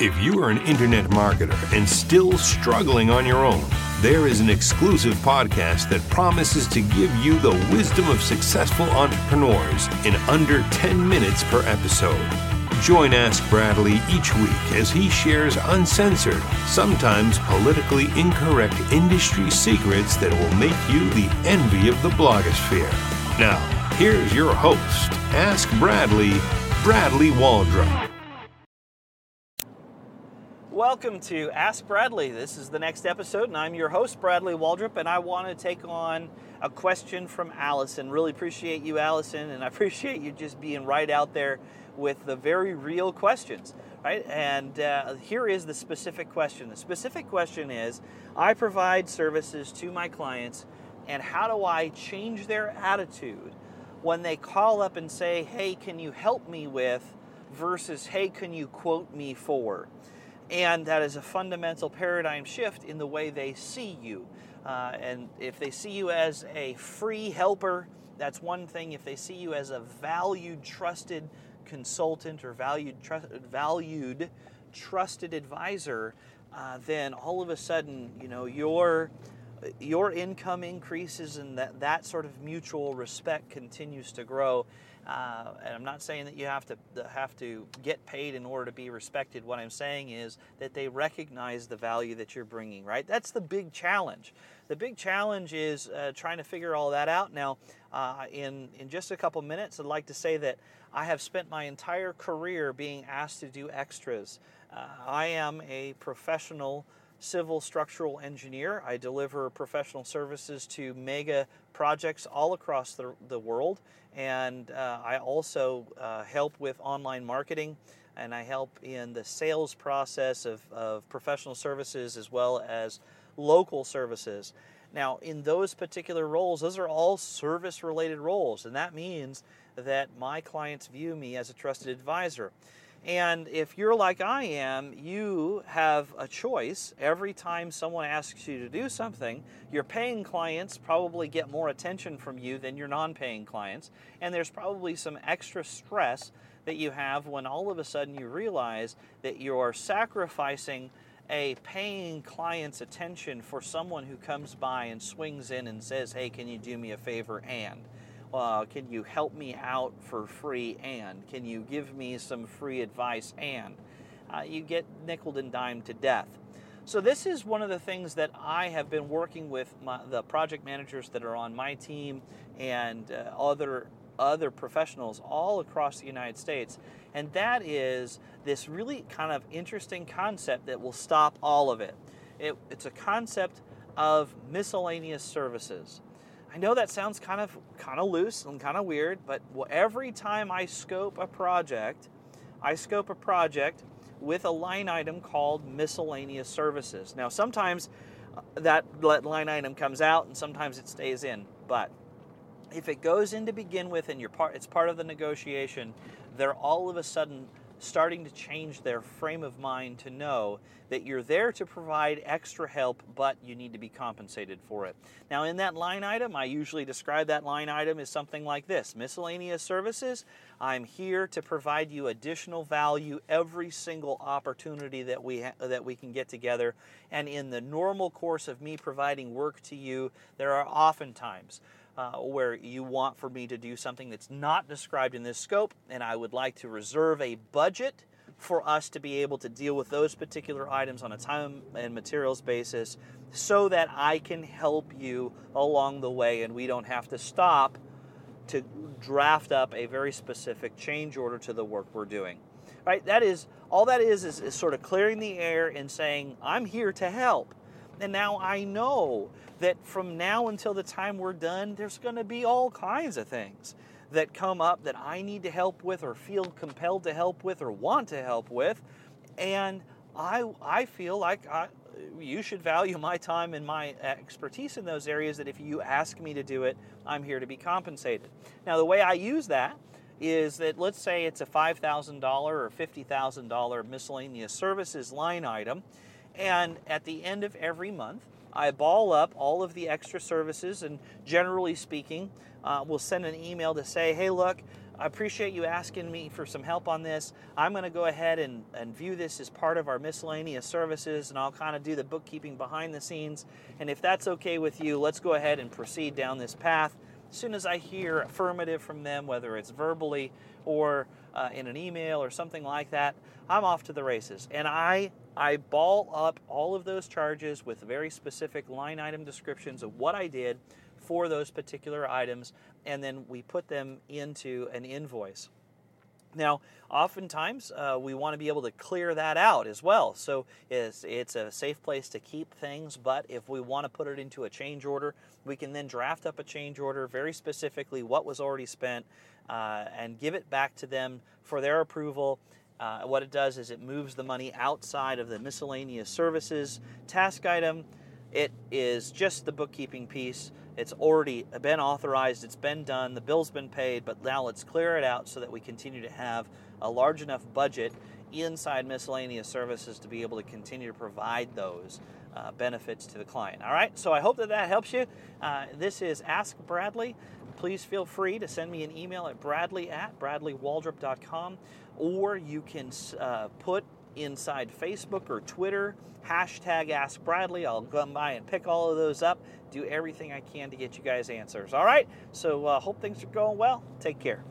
If you are an internet marketer and still struggling on your own, there is an exclusive podcast that promises to give you the wisdom of successful entrepreneurs in under 10 minutes per episode. Join Ask Bradley each week as he shares uncensored, sometimes politically incorrect industry secrets that will make you the envy of the blogosphere. Now, here's your host, Ask Bradley, Bradley Waldrop. Welcome to Ask Bradley. This is the next episode, and I'm your host, Bradley Waldrop, and I want to take on a question from Allison. Really appreciate you, Allison, and I appreciate you just being right out there with the very real questions, right? And uh, here is the specific question. The specific question is I provide services to my clients, and how do I change their attitude when they call up and say, hey, can you help me with, versus, hey, can you quote me for? And that is a fundamental paradigm shift in the way they see you. Uh, and if they see you as a free helper, that's one thing. If they see you as a valued, trusted consultant or valued, tr- valued trusted advisor, uh, then all of a sudden, you know, your your income increases and that, that sort of mutual respect continues to grow. Uh, and I'm not saying that you have to have to get paid in order to be respected. What I'm saying is that they recognize the value that you're bringing. Right? That's the big challenge. The big challenge is uh, trying to figure all that out. Now, uh, in in just a couple minutes, I'd like to say that I have spent my entire career being asked to do extras. Uh, I am a professional civil structural engineer. I deliver professional services to mega projects all across the, the world. And uh, I also uh, help with online marketing and I help in the sales process of, of professional services as well as local services. Now, in those particular roles, those are all service related roles, and that means that my clients view me as a trusted advisor. And if you're like I am, you have a choice. Every time someone asks you to do something, your paying clients probably get more attention from you than your non paying clients. And there's probably some extra stress that you have when all of a sudden you realize that you're sacrificing a paying client's attention for someone who comes by and swings in and says, Hey, can you do me a favor? And uh, can you help me out for free? And can you give me some free advice? And uh, you get nickel and dimed to death. So this is one of the things that I have been working with my, the project managers that are on my team and uh, other other professionals all across the United States, and that is this really kind of interesting concept that will stop all of it. it it's a concept of miscellaneous services. I know that sounds kind of kind of loose and kind of weird, but every time I scope a project, I scope a project with a line item called miscellaneous services. Now, sometimes uh, that line item comes out and sometimes it stays in, but if it goes in to begin with and you're part it's part of the negotiation, they're all of a sudden starting to change their frame of mind to know that you're there to provide extra help, but you need to be compensated for it. Now, in that line item, I usually describe that line item as something like this Miscellaneous services. I'm here to provide you additional value every single opportunity that we, ha- that we can get together. And in the normal course of me providing work to you, there are oftentimes uh, where you want for me to do something that's not described in this scope, and I would like to reserve a budget for us to be able to deal with those particular items on a time and materials basis so that I can help you along the way and we don't have to stop to draft up a very specific change order to the work we're doing. Right? That is all that is is, is sort of clearing the air and saying, I'm here to help. And now I know that from now until the time we're done, there's going to be all kinds of things that come up that I need to help with or feel compelled to help with or want to help with. And I, I feel like I, you should value my time and my expertise in those areas that if you ask me to do it, I'm here to be compensated. Now, the way I use that is that let's say it's a $5,000 or $50,000 miscellaneous services line item, and at the end of every month, I ball up all of the extra services, and generally speaking, uh, we'll send an email to say, hey, look, I appreciate you asking me for some help on this. I'm going to go ahead and, and view this as part of our miscellaneous services, and I'll kind of do the bookkeeping behind the scenes. And if that's okay with you, let's go ahead and proceed down this path. As soon as I hear affirmative from them, whether it's verbally or uh, in an email or something like that, I'm off to the races. And I I ball up all of those charges with very specific line item descriptions of what I did for those particular items, and then we put them into an invoice. Now, oftentimes uh, we want to be able to clear that out as well. So it's, it's a safe place to keep things, but if we want to put it into a change order, we can then draft up a change order very specifically what was already spent uh, and give it back to them for their approval. Uh, what it does is it moves the money outside of the miscellaneous services task item. It is just the bookkeeping piece. It's already been authorized, it's been done, the bill's been paid, but now let's clear it out so that we continue to have a large enough budget inside miscellaneous services to be able to continue to provide those uh, benefits to the client. All right, so I hope that that helps you. Uh, this is Ask Bradley. Please feel free to send me an email at bradley at bradleywaldrop.com or you can uh, put inside Facebook or Twitter hashtag Ask Bradley. I'll come by and pick all of those up, do everything I can to get you guys answers. All right, so uh, hope things are going well. Take care.